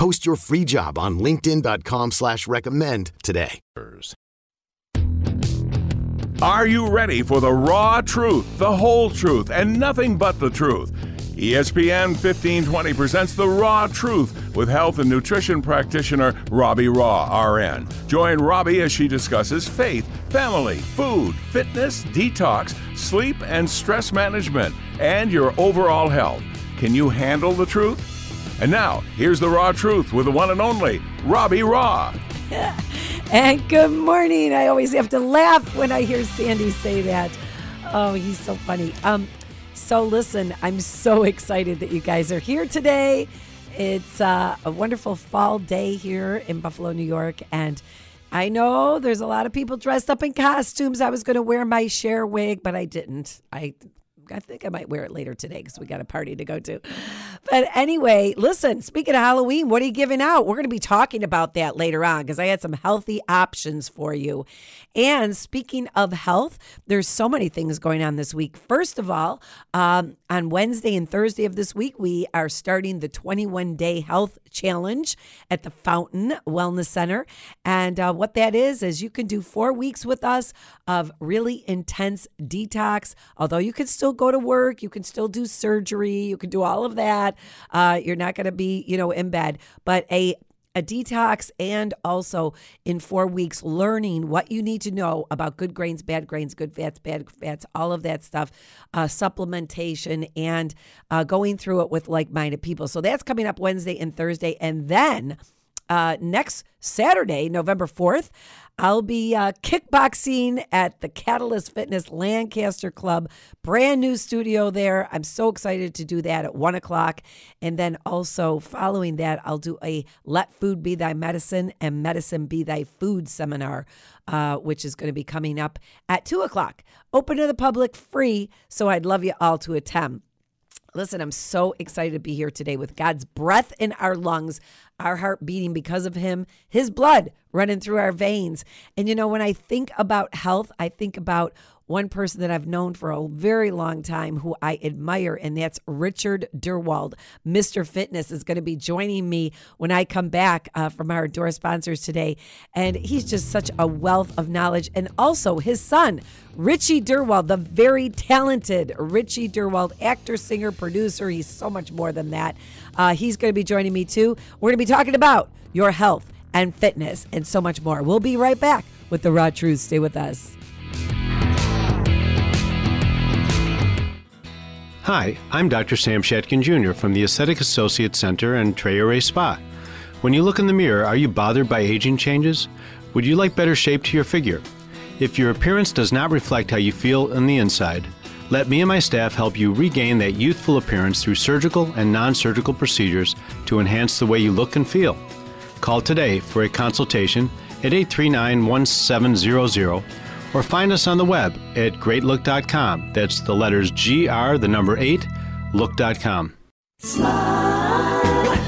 Post your free job on LinkedIn.com slash recommend today. Are you ready for the raw truth, the whole truth, and nothing but the truth? ESPN 1520 presents The Raw Truth with health and nutrition practitioner Robbie Raugh, RN. Join Robbie as she discusses faith, family, food, fitness, detox, sleep, and stress management, and your overall health. Can you handle the truth? And now, here's The Raw Truth with the one and only Robbie Raugh. And good morning. I always have to laugh when I hear Sandy say that. Oh, he's so funny. Um, so listen, I'm so excited that you guys are here today. It's uh, a wonderful fall day here in Buffalo, New York, and I know there's a lot of people dressed up in costumes. I was going to wear my Cher wig, but I didn't. I I think I might wear it later today because we got a party to go to. But anyway, listen, speaking of Halloween, what are you giving out? We're going to be talking about that later on because I had some healthy options for you. And speaking of health, there's so many things going on this week. First of all, um, on Wednesday and Thursday of this week, we are starting the 21 day health challenge at the Fountain Wellness Center. And uh, what that is, is you can do four weeks with us of really intense detox. Although you can still go to work, you can still do surgery, you can do all of that. Uh, you're not going to be, you know, in bed, but a a detox and also in four weeks learning what you need to know about good grains, bad grains, good fats, bad fats, all of that stuff, uh, supplementation, and uh, going through it with like minded people. So that's coming up Wednesday and Thursday. And then uh, next Saturday, November 4th, I'll be uh, kickboxing at the Catalyst Fitness Lancaster Club. Brand new studio there. I'm so excited to do that at one o'clock. And then also following that, I'll do a Let Food Be Thy Medicine and Medicine Be Thy Food seminar, uh, which is going to be coming up at two o'clock. Open to the public, free. So I'd love you all to attend. Listen, I'm so excited to be here today with God's breath in our lungs, our heart beating because of Him, His blood running through our veins. And you know, when I think about health, I think about one person that I've known for a very long time who I admire, and that's Richard Derwald. Mr. Fitness is going to be joining me when I come back uh, from our door sponsors today. And he's just such a wealth of knowledge. And also his son, Richie Derwald, the very talented Richie Derwald, actor, singer, producer. He's so much more than that. Uh, he's going to be joining me too. We're going to be talking about your health and fitness and so much more. We'll be right back with the Raw Truth. Stay with us. Hi, I'm Dr. Sam Shatkin Jr. from the Aesthetic Associates Center and Treore Spa. When you look in the mirror, are you bothered by aging changes? Would you like better shape to your figure? If your appearance does not reflect how you feel on the inside, let me and my staff help you regain that youthful appearance through surgical and non surgical procedures to enhance the way you look and feel. Call today for a consultation at 839 1700 or find us on the web at greatlook.com. That's the letters GR, the number 8, look.com.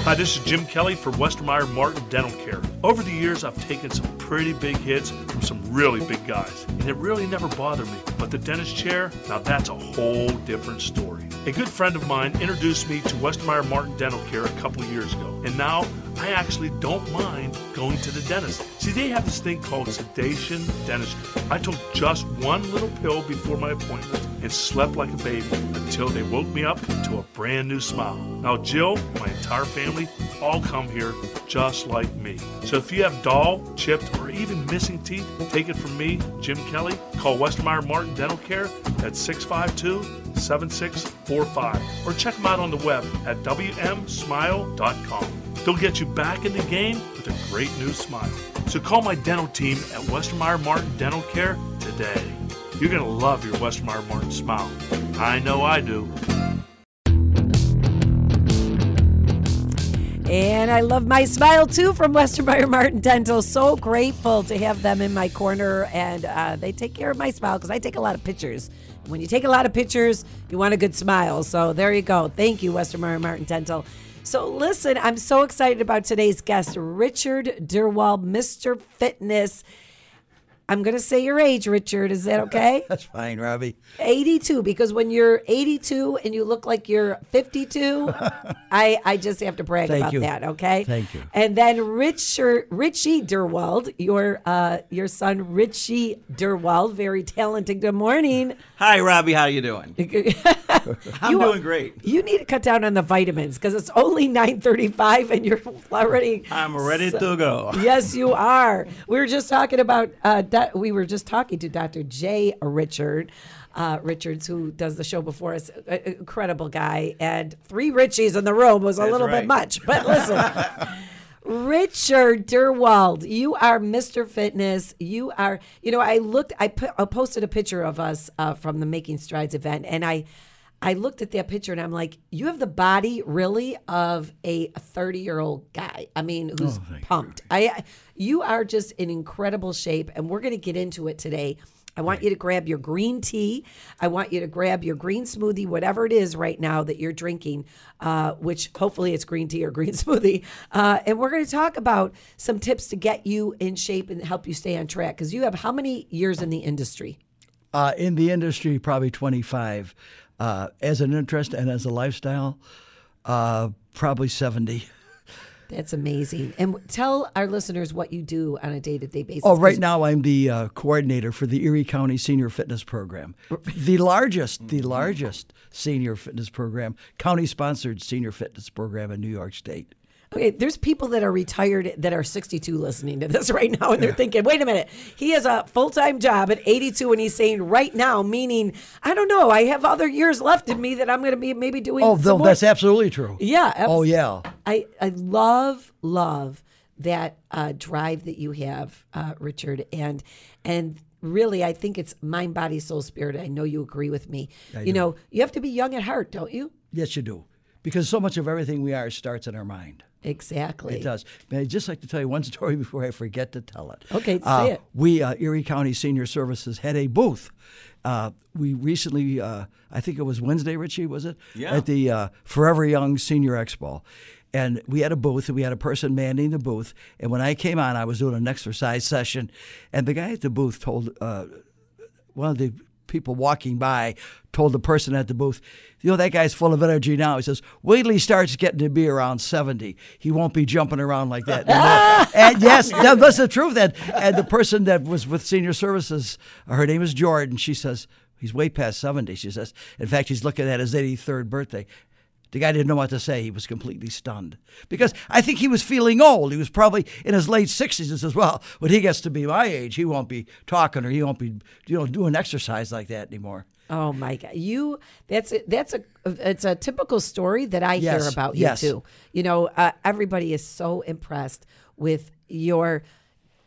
Hi, this is Jim Kelly for Westermeyer Martin Dental Care. Over the years, I've taken some pretty big hits from some really big guys, and it really never bothered me. But the dentist chair, now that's a whole different story. A good friend of mine introduced me to Westermeyer Martin Dental Care a couple years ago, and now I actually don't mind going to the dentist. See, they have this thing called sedation dentistry. I took just one little pill before my appointment and slept like a baby until they woke me up to a brand new smile. Now, Jill, my entire family, all come here just like me. So if you have dull, chipped, or even missing teeth, take it from me, Jim Kelly. Call Westermeyer Martin Dental Care at 652 7645 or check them out on the web at wmsmile.com. They'll get you back in the game with a great new smile. So call my dental team at Westermeyer Martin Dental Care today. You're going to love your Westermeyer Martin smile. I know I do. And I love my smile too from Western Meyer Martin Dental. So grateful to have them in my corner, and uh, they take care of my smile because I take a lot of pictures. When you take a lot of pictures, you want a good smile. So there you go. Thank you, Western Meyer Martin Dental. So listen, I'm so excited about today's guest, Richard Derwald, Mr. Fitness. I'm going to say your age, Richard. Is that okay? That's fine, Robbie. 82 because when you're 82 and you look like you're 52 I, I just have to brag Thank about you. that okay Thank you. and then Richard, richie derwald your uh, your son richie derwald very talented good morning Hi, Robbie. How you doing? I'm You- doing great. you need to cut down on the vitamins because it's only 9.35 and you're already I'm ready to go. yes, you are. We were just talking about. Uh, doc- we were just talking to Dr. Jay Richard. Uh, Richards, who does the show before us, a- incredible guy, and three Richies in the room was a That's little bit much. But listen, Richard Derwald, you are Mr. Fitness. You are, you know, I looked, I, put, I posted a picture of us uh, from the Making Strides event, and I, I looked at that picture and I'm like, you have the body really of a 30 year old guy. I mean, who's pumped. I, you are just in incredible shape, and we're going to get into it today. I want you to grab your green tea. I want you to grab your green smoothie, whatever it is right now that you're drinking, uh, which hopefully it's green tea or green smoothie. Uh, and we're going to talk about some tips to get you in shape and help you stay on track. Because you have how many years in the industry? Uh, in the industry, probably 25. Uh, as an interest and as a lifestyle, uh, probably 70. That's amazing. And tell our listeners what you do on a day to day basis. Oh, right now I'm the uh, coordinator for the Erie County Senior Fitness Program, the largest, the largest senior fitness program, county sponsored senior fitness program in New York State. Okay, there's people that are retired that are 62 listening to this right now, and they're thinking, wait a minute, he has a full time job at 82, and he's saying right now, meaning, I don't know, I have other years left in me that I'm going to be maybe doing. Oh, some no, more. that's absolutely true. Yeah. abs- Oh, yeah. I, I love, love that uh, drive that you have, uh, Richard. And, and, Really, I think it's mind, body, soul, spirit. I know you agree with me. you know, you have to be young at heart, don't you? Yes, you do. Because so much of everything we are starts in our mind. Exactly. It does. But I'd just like to tell you one story before I forget to tell it. Okay, say Uh, it. We, uh, Erie County Senior Services, had a booth. Uh, we recently, uh, I think it was Wednesday, Richie, was it? Yeah. At the uh, Forever Young Senior Expo. And we had a booth, and we had a person manning the booth. And when I came on, I was doing an exercise session. And the guy at the booth told uh, one of the people walking by told the person at the booth, you know, that guy's full of energy now. He says, wait till he starts getting to be around 70. He won't be jumping around like that and yes, that, that's the truth. And, and the person that was with senior services, her name is Jordan. She says, he's way past 70. She says, in fact, he's looking at his 83rd birthday. The guy didn't know what to say. He was completely stunned because I think he was feeling old. He was probably in his late 60s and says, "Well, when he gets to be my age, he won't be talking or he won't be, you know, doing exercise like that anymore." Oh my God! You that's a, that's a it's a typical story that I hear Yes, about yes. you too. You know, uh, everybody is so impressed with your.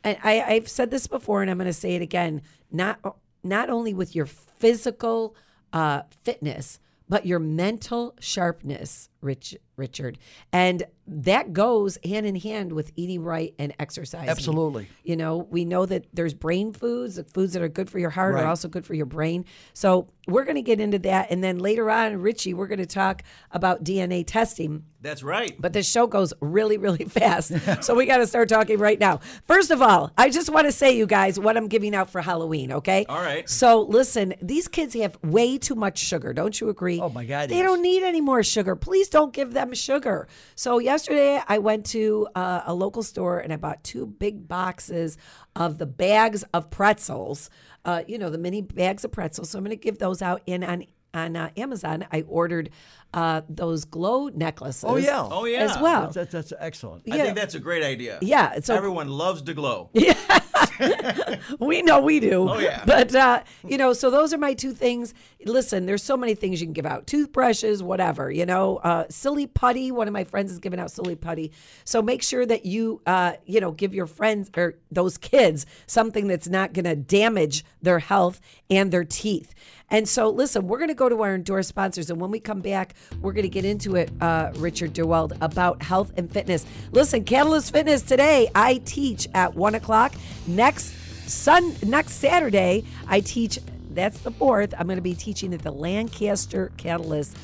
And I, I've said this before, and I'm going to say it again. Not not only with your physical uh, fitness, but your mental sharpness, Rich Richard, and that goes hand in hand with eating right and exercising. Absolutely. You know, we know that there's brain foods, foods that are good for your heart Right. are also good for your brain. So we're going to get into that. And then later on, Richie, we're going to talk about DNA testing. That's right. But the show goes really, really fast. so we got to start talking right now. First of all, I just want to say, you guys, what I'm giving out for Halloween, okay? All right. So listen, these kids have way too much sugar. Don't you agree? Oh, my God, They yes. don't need any more sugar. Please don't give them sugar. So yesterday I went to uh, a local store and I bought two big boxes of the bags of pretzels. Uh, you know the mini bags of pretzels. So I'm going to give those out. in on on uh, Amazon, I ordered uh, those glow necklaces. Oh yeah. Oh, yeah. as well. That's, that's excellent. I think that's a great idea. Yeah, so- everyone loves to glow. Yeah. we know we do. Oh, yeah. But uh, you know, so those are my two things. Listen, there's so many things you can give out: toothbrushes, whatever. You know, uh, silly putty. One of my friends is giving out silly putty. So make sure that you, uh, you know, give your friends or those kids something that's not going to damage their health and their teeth. And so, listen, we're going to go to our endorsed sponsors. And when we come back, we're going to get into it, uh, Richard Derwald, about health and fitness. Listen, Catalyst Fitness today, I teach at 1 o'clock. Next Sun, next Saturday, I teach, that's the 4th, I'm going to be teaching at the Lancaster Catalyst.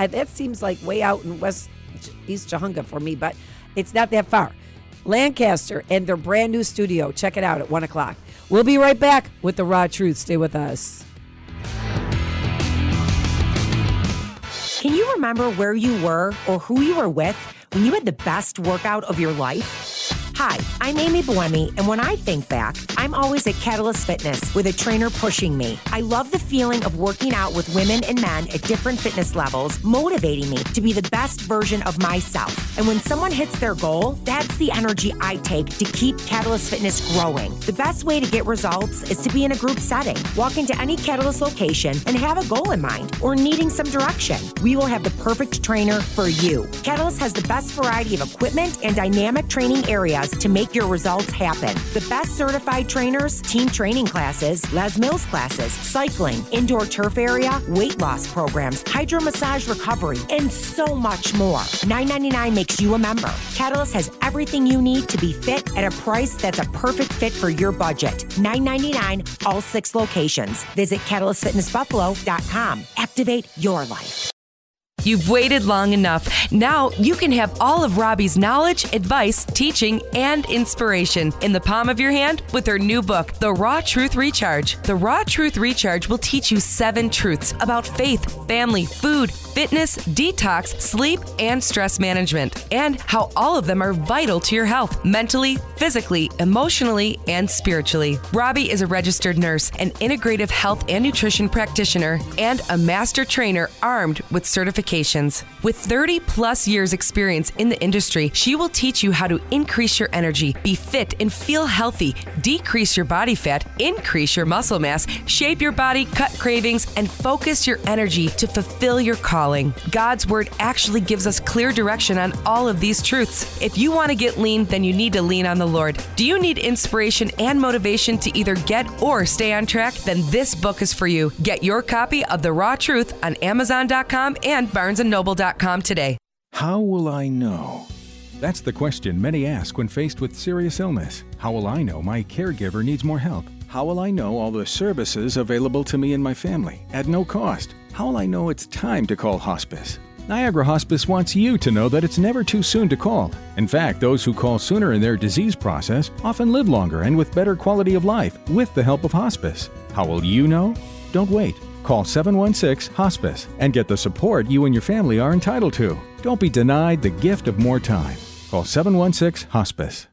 Uh, that seems like way out in West East Jahunga for me, but it's not that far. Lancaster and their brand new studio. Check it out at 1 o'clock. We'll be right back with the raw truth. Stay with us. Can you remember where you were or who you were with when you had the best workout of your life? Hi, I'm Amy Buemi, and when I think back, I'm always at Catalyst Fitness with a trainer pushing me. I love the feeling of working out with women and men at different fitness levels, motivating me to be the best version of myself. And when someone hits their goal, that's the energy I take to keep Catalyst Fitness growing. The best way to get results is to be in a group setting. Walk into any Catalyst location and have a goal in mind or needing some direction. We will have the perfect trainer for you. Catalyst has the best variety of equipment and dynamic training areas to make your results happen. The best certified trainers, team training classes, Les Mills classes, cycling, indoor turf area, weight loss programs, hydro massage recovery, and so much more. $9.99 makes you a member. Catalyst has everything you need to be fit at a price that's a perfect fit for your budget. $9.99, all six locations. Visit CatalystFitnessBuffalo.com. Activate your life. You've waited long enough. Now you can have all of Robbie's knowledge, advice, teaching, and inspiration in the palm of your hand with her new book, The Raw Truth Recharge. The Raw Truth Recharge will teach you seven truths about faith, family, food, fitness, detox, sleep, and stress management, and how all of them are vital to your health mentally, physically, emotionally, and spiritually. Robbie is a registered nurse, an integrative health and nutrition practitioner, and a master trainer armed with With 30 plus years experience in the industry, she will teach you how to increase your energy, be fit and feel healthy, decrease your body fat, increase your muscle mass, shape your body, cut cravings, and focus your energy to fulfill your calling. God's word actually gives us clear direction on all of these truths. If you want to get lean, then you need to lean on the Lord. Do you need inspiration and motivation to either get or stay on track? Then this book is for you. Get your copy of The Raw Truth on Amazon.com and barnesandnoble.com today. How will I know? That's the question many ask when faced with serious illness. How will I know my caregiver needs more help? How will I know all the services available to me and my family at no cost? How will I know it's time to call hospice? Niagara Hospice wants you to know that it's never too soon to call. In fact, those who call sooner in their disease process often live longer and with better quality of life with the help of hospice. How will you know? Don't wait. Call 716 Hospice and get the support you and your family are entitled to. Don't be denied the gift of more time. Call 716 Hospice.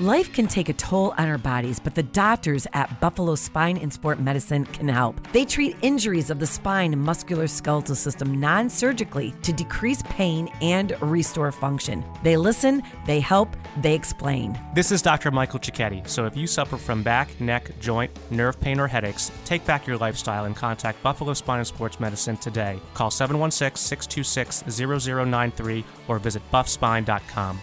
Life can take a toll on our bodies, but the doctors at Buffalo Spine and Sport Medicine can help. They treat injuries of the spine and musculoskeletal system non surgically to decrease pain and restore function. They listen, they help, they explain. This is Dr. Michael Cicchetti. So if you suffer from back, neck, joint, nerve pain, or headaches, take back your lifestyle and contact Buffalo Spine and Sports Medicine today. Call 716 626 0093 or visit buffspine.com.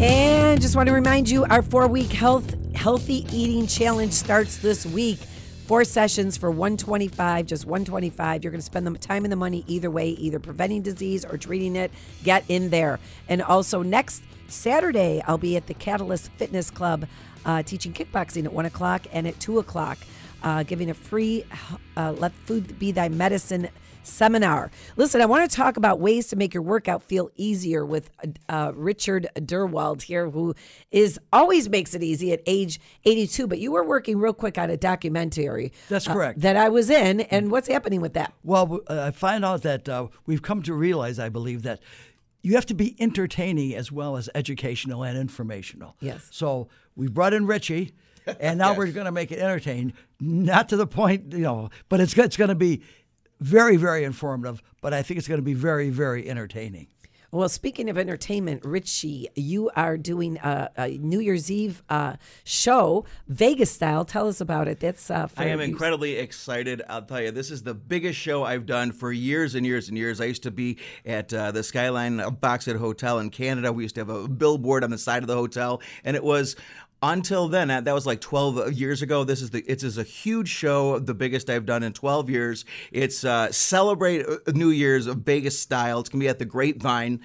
And just want to remind you, our four-week health healthy eating challenge starts this week. Four sessions for 125, just 125. You're going to spend the time and the money either way, either preventing disease or treating it. Get in there. And also next Saturday, I'll be at the Catalyst Fitness Club uh, teaching kickboxing at one o'clock and at two o'clock, uh, giving a free uh, "Let Food Be Thy Medicine." Seminar. Listen, I want to talk about ways to make your workout feel easier with uh, Richard Derwald here, who is always makes it easy at age 82. But you were working real quick on a documentary. That's uh, correct. that I was in. And what's happening with that? Well, uh, I find out that uh, we've come to realize, I believe, that you have to be entertaining as well as educational and informational. Yes. So we brought in Richie. And now Yes. we're going to make it entertaining, not to the point, you know, but it's it's going to be very, very informative. But I think it's going to be very, very entertaining. Well, speaking of entertainment, Richie, you are doing a, a New Year's Eve uh, show, Vegas style. Tell us about it. That's uh, I am you- incredibly excited. I'll tell you, this is the biggest show I've done for years and years and years. I used to be at uh, the Skyline Boxwood Hotel in Canada. We used to have a billboard on the side of the hotel, and it was. Until then, that was like 12 years ago. This is the it is a huge show, the biggest I've done in 12 years. It's uh, celebrate uh, New Year's Vegas style. It's gonna be at the Grapevine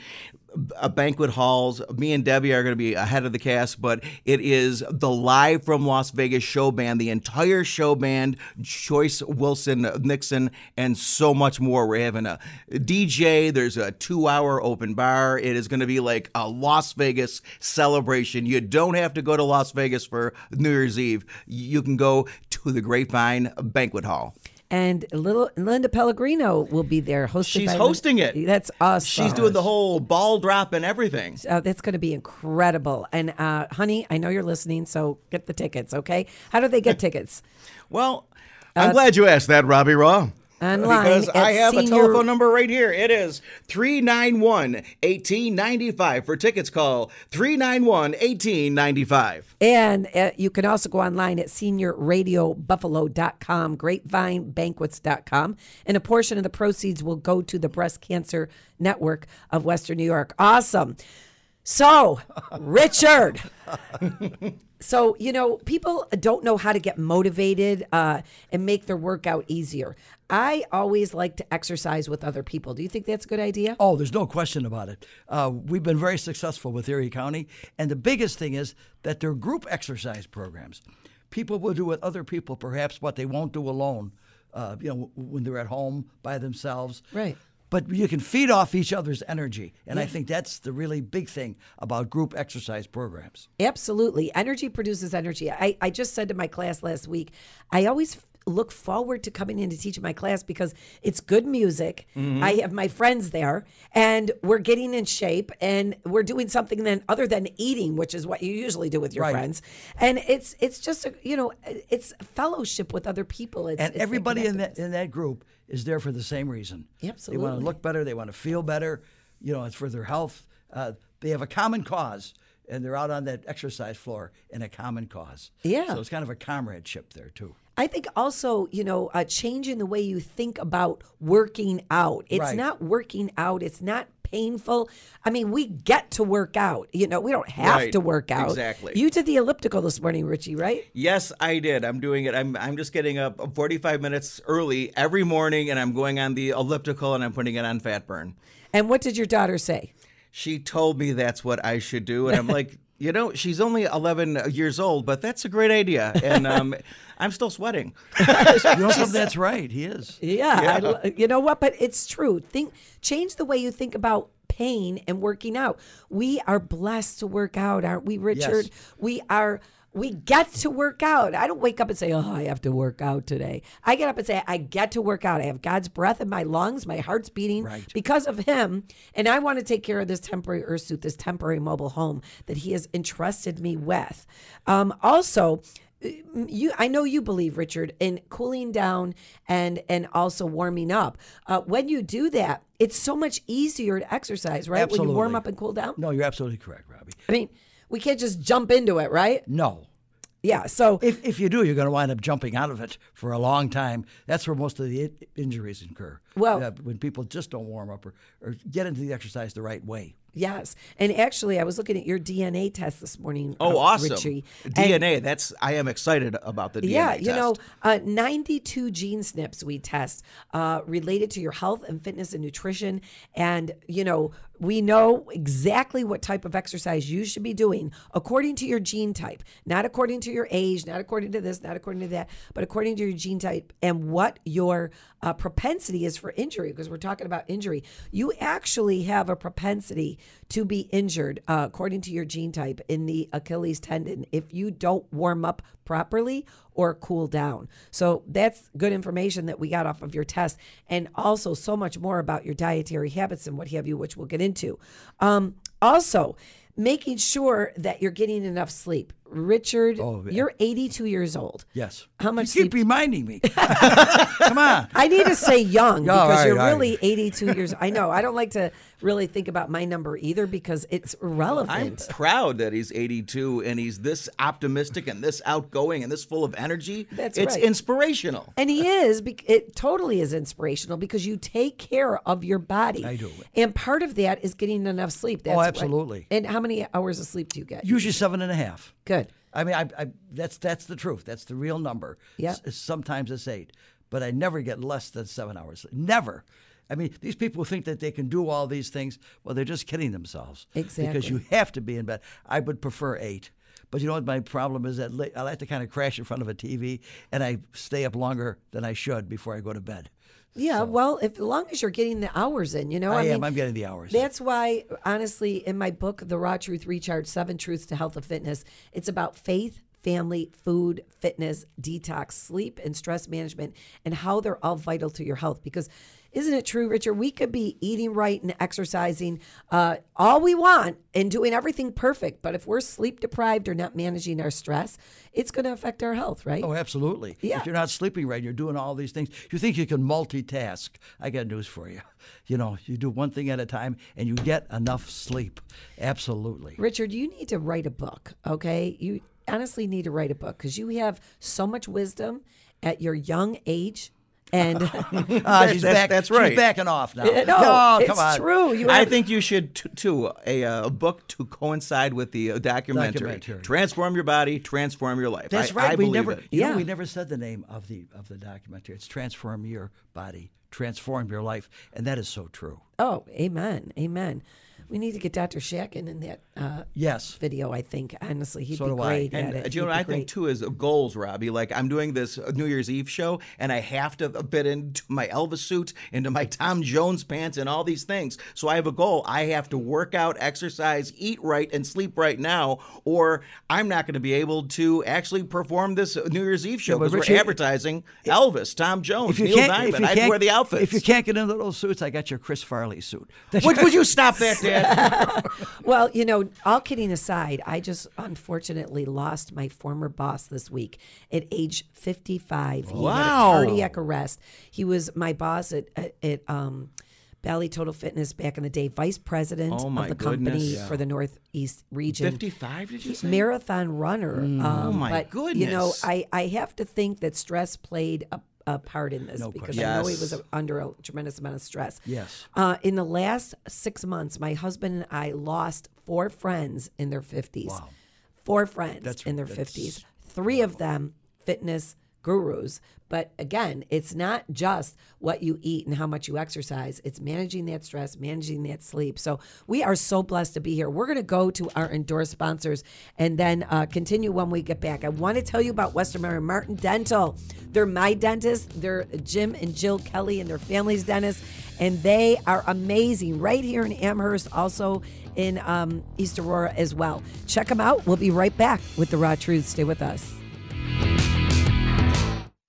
uh, banquet halls. Me and Debbie are going to be ahead of the cast, but it is the live from Las Vegas show band, the entire show band, Joyce Wilson Nixon, and so much more. We're having a DJ. There's a two hour open bar. It is going to be like a Las Vegas celebration. You don't have to go to Las Vegas for New Year's Eve. You can go to the Grapevine Banquet Hall. And little Linda Pellegrino will be there hosting. She's hosting it. That's awesome. She's doing the whole ball drop and everything. Uh, that's going to be incredible. And uh, honey, I know you're listening, so get the tickets. Okay, how do they get tickets? Well, I'm glad you asked that, Robbie Raugh. Online Because I have a telephone number right here. It is 391 1895. For tickets, call 391 1895. And uh, you can also go online at seniorradiobuffalo.com, grapevinebanquets.com, and a portion of the proceeds will go to the Breast Cancer Network of Western New York. Awesome. So, Richard. So, you know, people don't know how to get motivated uh, and make their workout easier. I always like to exercise with other people. Do you think that's a good idea? Oh, there's no question about it. Uh, we've been very successful with Erie County, and the biggest thing is that they're group exercise programs. People will do with other people, perhaps what they won't do alone. Uh, you know, when they're at home by themselves. Right. But you can feed off each other's energy, and I think that's the really big thing about group exercise programs. Absolutely. Energy produces energy. I, I just said to my class last week, I always look forward to coming in to teach my class because it's good music. Mhm. I have my friends there and we're getting in shape and we're doing something then other than eating, which is what you usually do with your Right. friends. And it's it's just a, you know, it's fellowship with other people. It's, and it's everybody in that in that group is there for the same reason. Absolutely. They want to look better. They want to feel better. You know, it's for their health. Uh, they have a common cause, and they're out on that exercise floor in a common cause. Yeah. So it's kind of a comradeship there too. I think also, you know, uh, changing the way you think about working out. It's Right. not working out. It's not painful. I mean, we get to work out. You know, we don't have Right. to work out. Exactly. You did the elliptical this morning, Richie, right? Yes, I did. I'm doing it. I'm I'm just getting up 45 minutes early every morning, and I'm going on the elliptical and I'm putting it on fat burn. And what did your daughter say? She told me that's what I should do, and I'm like, you know, she's only 11 years old, but that's a great idea, and um, I'm still sweating. you know? That's right. He is. Yeah, Yeah. lo- you know what? But it's true. Think, change the way you think about pain and working out. We are blessed to work out, aren't we, Richard? We are. We get to work out. I don't wake up and say, "Oh, I have to work out today." I get up and say, "I get to work out. I have God's breath in my lungs. My heart's beating because of Him, and I want to take care of this temporary earth suit, this temporary mobile home that He has entrusted me with." Um, also, you I know you believe Richard in cooling down and and also warming up. Uh, when you do that, it's so much easier to exercise, right? When you warm up and cool down. No, you're absolutely correct, Robbie. I mean, we can't just jump into it, right? No. Yeah. So if if you do, you're going to wind up jumping out of it for a long time. That's where most of the injuries incur. Well- Uh, when people just don't warm up or, or get into the exercise the right way. Yes, and actually, I was looking at your DNA test this morning. Oh, uh, awesome! Richie. And- DNA. That's I am excited about the DNA test. yeah, test. you know, uh, 92 gene SNPs we test uh, related to your health and fitness and nutrition. And, you know, we know exactly what type of exercise you should be doing according to your gene type, not according to your age, not according to this, not according to that, but according to your gene type and what your uh, propensity is for injury, because we're talking about injury. You actually have a propensity to be injured uh, according to your gene type in the Achilles tendon if you don't warm up properly or cool down. So that's good information that we got off of your test, and also so much more about your dietary habits and what have you, which we'll get into. Um, also, making sure that you're getting enough sleep. Richard, Oh, yeah. you're 82 years old. Yes. How much You keep sleep- reminding me. Come on. I need to say young because right, you're all right. really 82 years. I know. I don't like to really think about my number either because it's relevant. I'm proud that he's 82 and he's this optimistic and this outgoing and this full of energy. That's it's right. inspirational. And he is. It totally is inspirational because you take care of your body. I do. And part of that is getting enough sleep. Oh, That's Oh, what- absolutely. and how many hours of sleep do you get? Usually seven and a half. Good. I mean, I, I that's that's the truth. That's the real number. Yeah. S- Sometimes it's eight, but I never get less than seven hours. Never. I mean, these people think that they can do all these things. Well, they're just kidding themselves. Exactly. Because you have to be in bed. I would prefer eight. But you know what my problem is that I like to kind of crash in front of a TV, and I stay up longer than I should before I go to bed. Yeah, well, if, as long as you're getting the hours in, you know. I, am. mean, I'm getting the hours. That's why, honestly, in my book, The Raw Truth Recharge Seven Truths to Health and Fitness, it's about faith, family, food, fitness, detox, sleep, and stress management, and how they're all vital to your health. Because isn't it true, Richard? We could be eating right and exercising uh, all we want and doing everything perfect. But if we're sleep deprived or not managing our stress, it's going to affect our health, right? Oh, absolutely. Yeah. If you're not sleeping right, you're doing all these things. You think you can multitask. I got news for you. You know, you do one thing at a time and you get enough sleep. Absolutely. Richard, you need to write a book, okay? You honestly need to write a book because you have so much wisdom at your young age. And Ah, she's That's- back. that's right. She's backing off now. no, Oh, it's come on. true. You I have, think you should t- too a, uh, a book to coincide with the uh, documentary. Documentary. Transform your body, transform your life. That's I- right. I we never, it. you know, Yeah. we never said the name of the of the documentary. It's transform your body, transform your life, and that is so true. oh, amen, amen. We need to get Dr. Shatkin in that uh, Yes. video. I think honestly, he'd So be do I. great And at uh, it. do you know what I be think great. too is goals, Robbie. Like I'm doing this New Year's Eve show, and I have to fit into my Elvis suit, into my Tom Jones pants, and all these things. So I have a goal. I have to work out, exercise, eat right, and sleep right now, or I'm not going to be able to actually perform this New Year's Eve show because Richard, we're advertising Elvis, Tom Jones, If you Neil can't, Diamond. I can't, wear the outfits. If you can't get into those suits, I got your Chris Farley suit. would, would you stop that, Dad? Well, you know, all kidding aside, I just unfortunately lost my former boss this week at age 55. He Wow. had a cardiac arrest. He was my boss at, at, at um, Bally Total Fitness back in the day, vice president Oh, of the company. Yeah. for the Northeast region. 55, did you say? Marathon runner. Um, Oh, my but, You know. I, I have to think that stress played a, a part in this because I know he was under a tremendous amount of stress. Yes. Uh, in the last six months, my husband and I lost four friends in their 50s. Wow. Four friends That's- in their that's 50s. Three of them fitness gurus. But again, it's not just what you eat and how much you exercise, it's managing that stress, managing that sleep. So we are so blessed to be here. We're going to go to our endorsed sponsors and then uh, continue when we get back. I want to tell you about Westermeyer Martin Dental. They're my dentist, they're Jim and Jill Kelly and their family's dentist, and they are amazing right here in Amherst, also in um, East Aurora as well. Check them out. We'll be right back with the Raw Truth. Stay with us.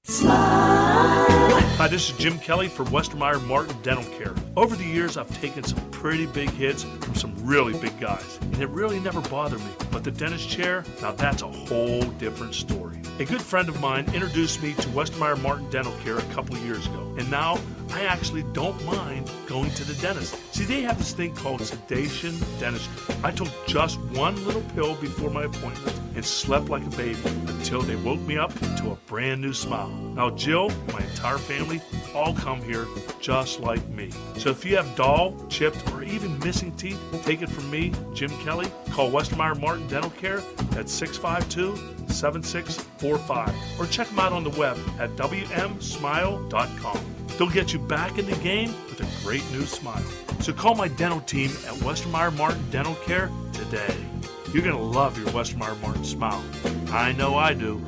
Hi, this is Jim Kelly for Westermeyer Martin Dental Care. Over the years, I've taken some pretty big hits from some really big guys, and it really never bothered me. But the dentist chair, now that's a whole different story. A good friend of mine introduced me to Westermeyer Martin Dental Care a couple years ago, and now I actually don't mind going to the dentist. See, they have this thing called sedation dentistry. I took just one little pill before my appointment and slept like a baby until they woke me up to a brand new smile. Now, Jill, my entire family, all come here just like me. So if you have dull, chipped, or even missing teeth, take it from me, Jim Kelly. Call Westermeyer Martin Dental Care at 652 7645 or check them out on the web at WMSmile.com. They'll get you back in the game with a great new smile. So call my dental team at Westermeyer Martin Dental Care today. You're going to love your Westermeyer Martin smile. I know I do.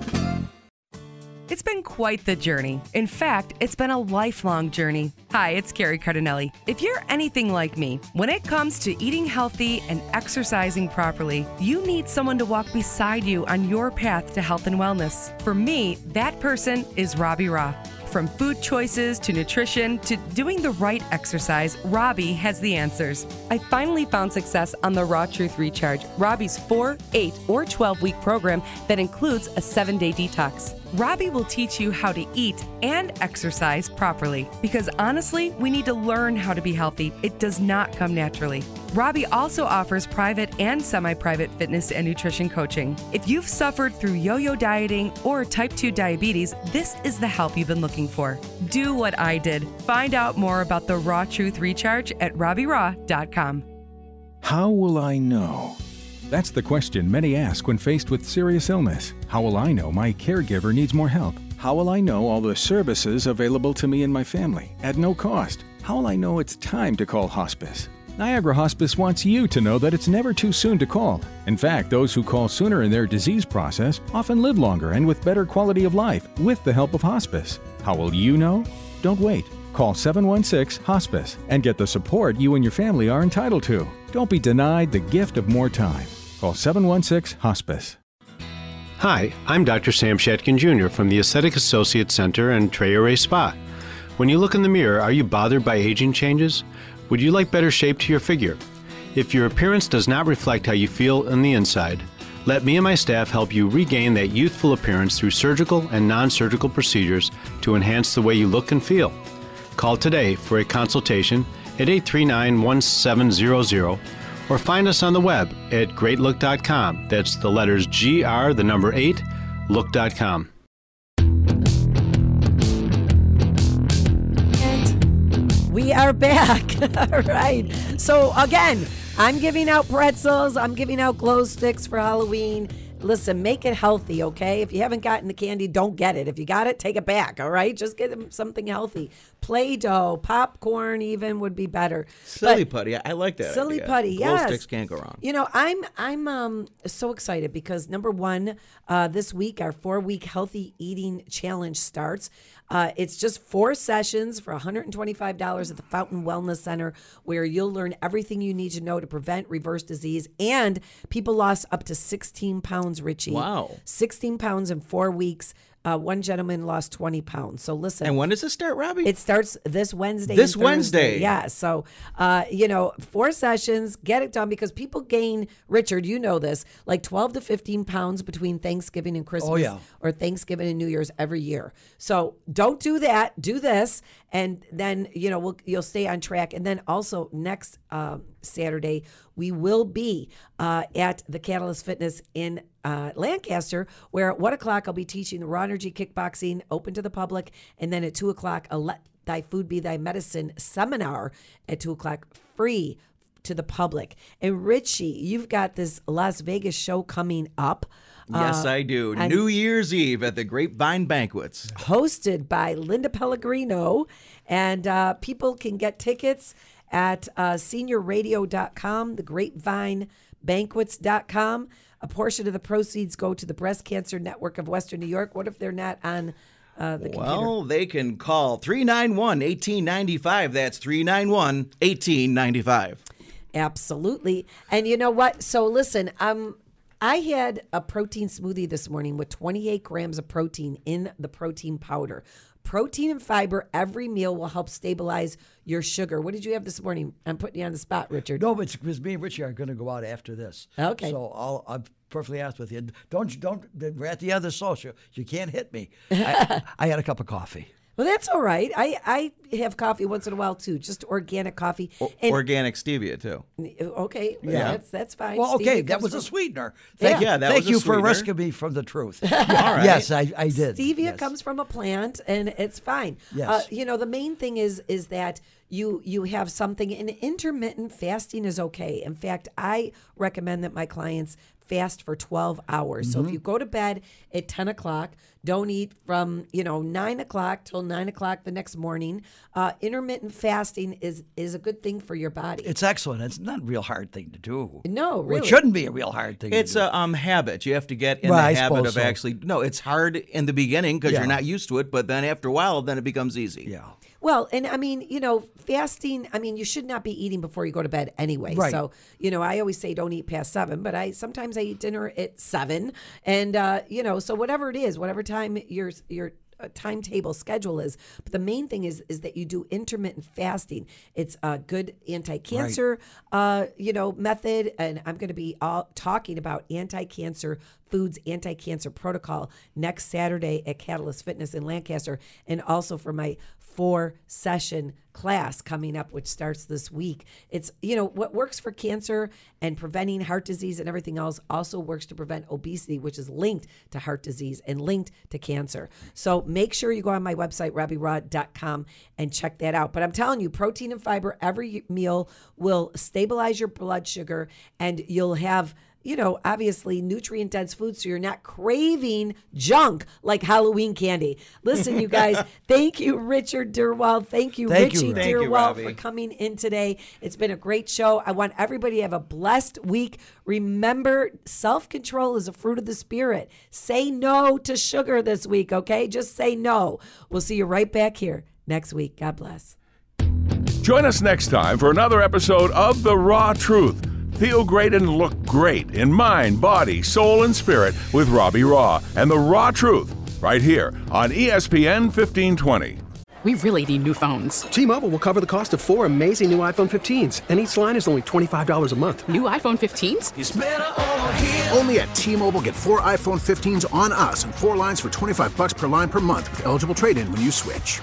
It's been quite the journey. In fact, it's been a lifelong journey. Hi, it's Carrie Cardinelli. If you're anything like me, when it comes to eating healthy and exercising properly, you need someone to walk beside you on your path to health and wellness. For me, that person is Robbie Raugh. From food choices to nutrition to doing the right exercise, Robbie has the answers. I finally found success on the Raw Truth Recharge, Robbie's 4, 8, or 12 week program that includes a 7 day detox. Robbie will teach you how to eat and exercise properly because honestly, we need to learn how to be healthy. It does not come naturally. Robbie also offers private and semi private fitness and nutrition coaching. If you've suffered through yo yo dieting or type 2 diabetes, this is the help you've been looking for. Do what I did. Find out more about the Raw Truth Recharge at RobbieRaw.com. How will I know? That's the question many ask when faced with serious illness. How will I know my caregiver needs more help? How will I know all the services available to me and my family at no cost? How will I know it's time to call hospice? Niagara Hospice wants you to know that it's never too soon to call. In fact, those who call sooner in their disease process often live longer and with better quality of life with the help of hospice. How will you know? Don't wait. Call 716 Hospice and get the support you and your family are entitled to. Don't be denied the gift of more time. Call 716 Hospice. Hi, I'm Dr. Sam Shatkin Jr. from the Aesthetic Associates Center and Trey Array Spa. When you look in the mirror, are you bothered by aging changes? Would you like better shape to your figure? If your appearance does not reflect how you feel on the inside, let me and my staff help you regain that youthful appearance through surgical and non surgical procedures to enhance the way you look and feel. Call today for a consultation at 839 1700 or find us on the web at greatlook.com. That's the letters GR, the number 8, look.com. We are back. All right. So, again, I'm giving out pretzels, I'm giving out glow sticks for Halloween. Listen, make it healthy, okay? If you haven't gotten the candy, don't get it. If you got it, take it back, all right? Just get them something healthy. Play doh, popcorn, even would be better. Silly But- putty. I like that. Silly idea. putty, Glow yes. sticks can't go wrong. You know, I'm I'm um so excited because number one, uh, this week our four week healthy eating challenge starts. Uh, it's just four sessions for $125 at the Fountain Wellness Center, where you'll learn everything you need to know to prevent reverse disease. And people lost up to 16 pounds, Richie. Wow. 16 pounds in four weeks. Uh, one gentleman lost 20 pounds. So listen. And when does it start, Robbie? It starts this Wednesday. This Wednesday. Yeah. So, uh, you know, four sessions, get it done because people gain, Richard, you know this, like 12 to 15 pounds between Thanksgiving and Christmas Oh, yeah. or Thanksgiving and New Year's every year. So don't do that. Do this. And then, you know, we'll, you'll stay on track. And then also next um, Saturday, we will be uh, at the Catalyst Fitness in uh, Lancaster, where at one o'clock I'll be teaching the raw energy kickboxing open to the public. And then at two o'clock, a Let Thy Food Be Thy Medicine seminar at two o'clock, free to the public. And Richie, you've got this Las Vegas show coming up. Yes, uh, I do. New Year's Eve at the Grapevine Banquets. hosted by Linda Pellegrino. And uh, people can get tickets at uh, seniorradio.com, the grapevine banquets.com. A portion of the proceeds go to the Breast Cancer Network of Western New York. What if they're not on uh, the computer? Well, they can call 391 1895. That's 391 1895. Absolutely. And you know what? So listen, um, I had a protein smoothie this morning with 28 grams of protein in the protein powder. Protein and fiber every meal will help stabilize your sugar. What did you have this morning? I'm putting you on the spot, Richard. No, but because me and Richie are going to go out after this. Okay. So I'll, I'm perfectly honest with you. Don't don't. We're at the other social. You can't hit me. I, I had a cup of coffee. Well, that's all right. I, I have coffee once in a while too, just organic coffee. And- Organic stevia, too. okay, well, Yeah. that's that's fine. Well, okay, Stevia that comes was a sweetener. Thank, Yeah, that thank was a you for rescuing me from the truth. Yes, I, I did. Stevia Yes. comes from a plant, and it's fine. Yes. Uh, you know, the main thing is is that you you have something. And intermittent fasting is okay. In fact, I recommend that my clients fast for 12 hours. So if Mm-hmm. you go to bed at 10 o'clock, don't eat from you know nine o'clock till nine o'clock the next morning. Uh, intermittent fasting is is a good thing for your body. It's excellent. It's not a real hard thing to do. No, really. it shouldn't be a real hard thing. It's to do. a um, habit. You have to get in Well, I the habit of so. actually. No, it's hard in the beginning because Yeah. you're not used to it, but then after a while, then it becomes easy. yeah. Well, and I mean, you know, fasting, I mean, you should not be eating before you go to bed anyway. Right. So, you know, I always say don't eat past seven, but I sometimes I eat dinner at seven. And, uh, you know, so whatever it is, whatever time your, your uh, timetable schedule is. But the main thing is is that you do intermittent fasting. It's a good anti-cancer, uh, you know, method, and I'm going to be all talking about anti-cancer foods, anti-cancer protocol next Saturday at Catalyst Fitness in Lancaster, and also for my four session class coming up, which starts this week. It's, you know, what works for cancer and preventing heart disease and everything else also works to prevent obesity, which is linked to heart disease and linked to cancer. So make sure you go on my website, robbierod.com, and check that out. But I'm telling you, protein and fiber every meal will stabilize your blood sugar and you'll have you know, obviously nutrient dense food so you're not craving junk like Halloween candy. Listen, you guys, thank you, Richard Derwald. Thank you, Thank you, Richie Rob. Thank you, for coming in today. It's been a great show. I want everybody to have a blessed week. Remember, self control is a fruit of the spirit. Say no to sugar this week, okay? Just say no. We'll see you right back here next week. God bless. Join us next time for another episode of The Raw Truth. Feel great and look great in mind, body, soul, and spirit with Robbie Raugh and The Raw Truth right here on ESPN 1520. We really need new phones. T-Mobile will cover the cost of four amazing new iPhone 15s, and each line is only $25 a month. New iPhone 15s? Only at T-Mobile get four iPhone 15s on us and four lines for 25 bucks per line per month with eligible trade-in when you switch.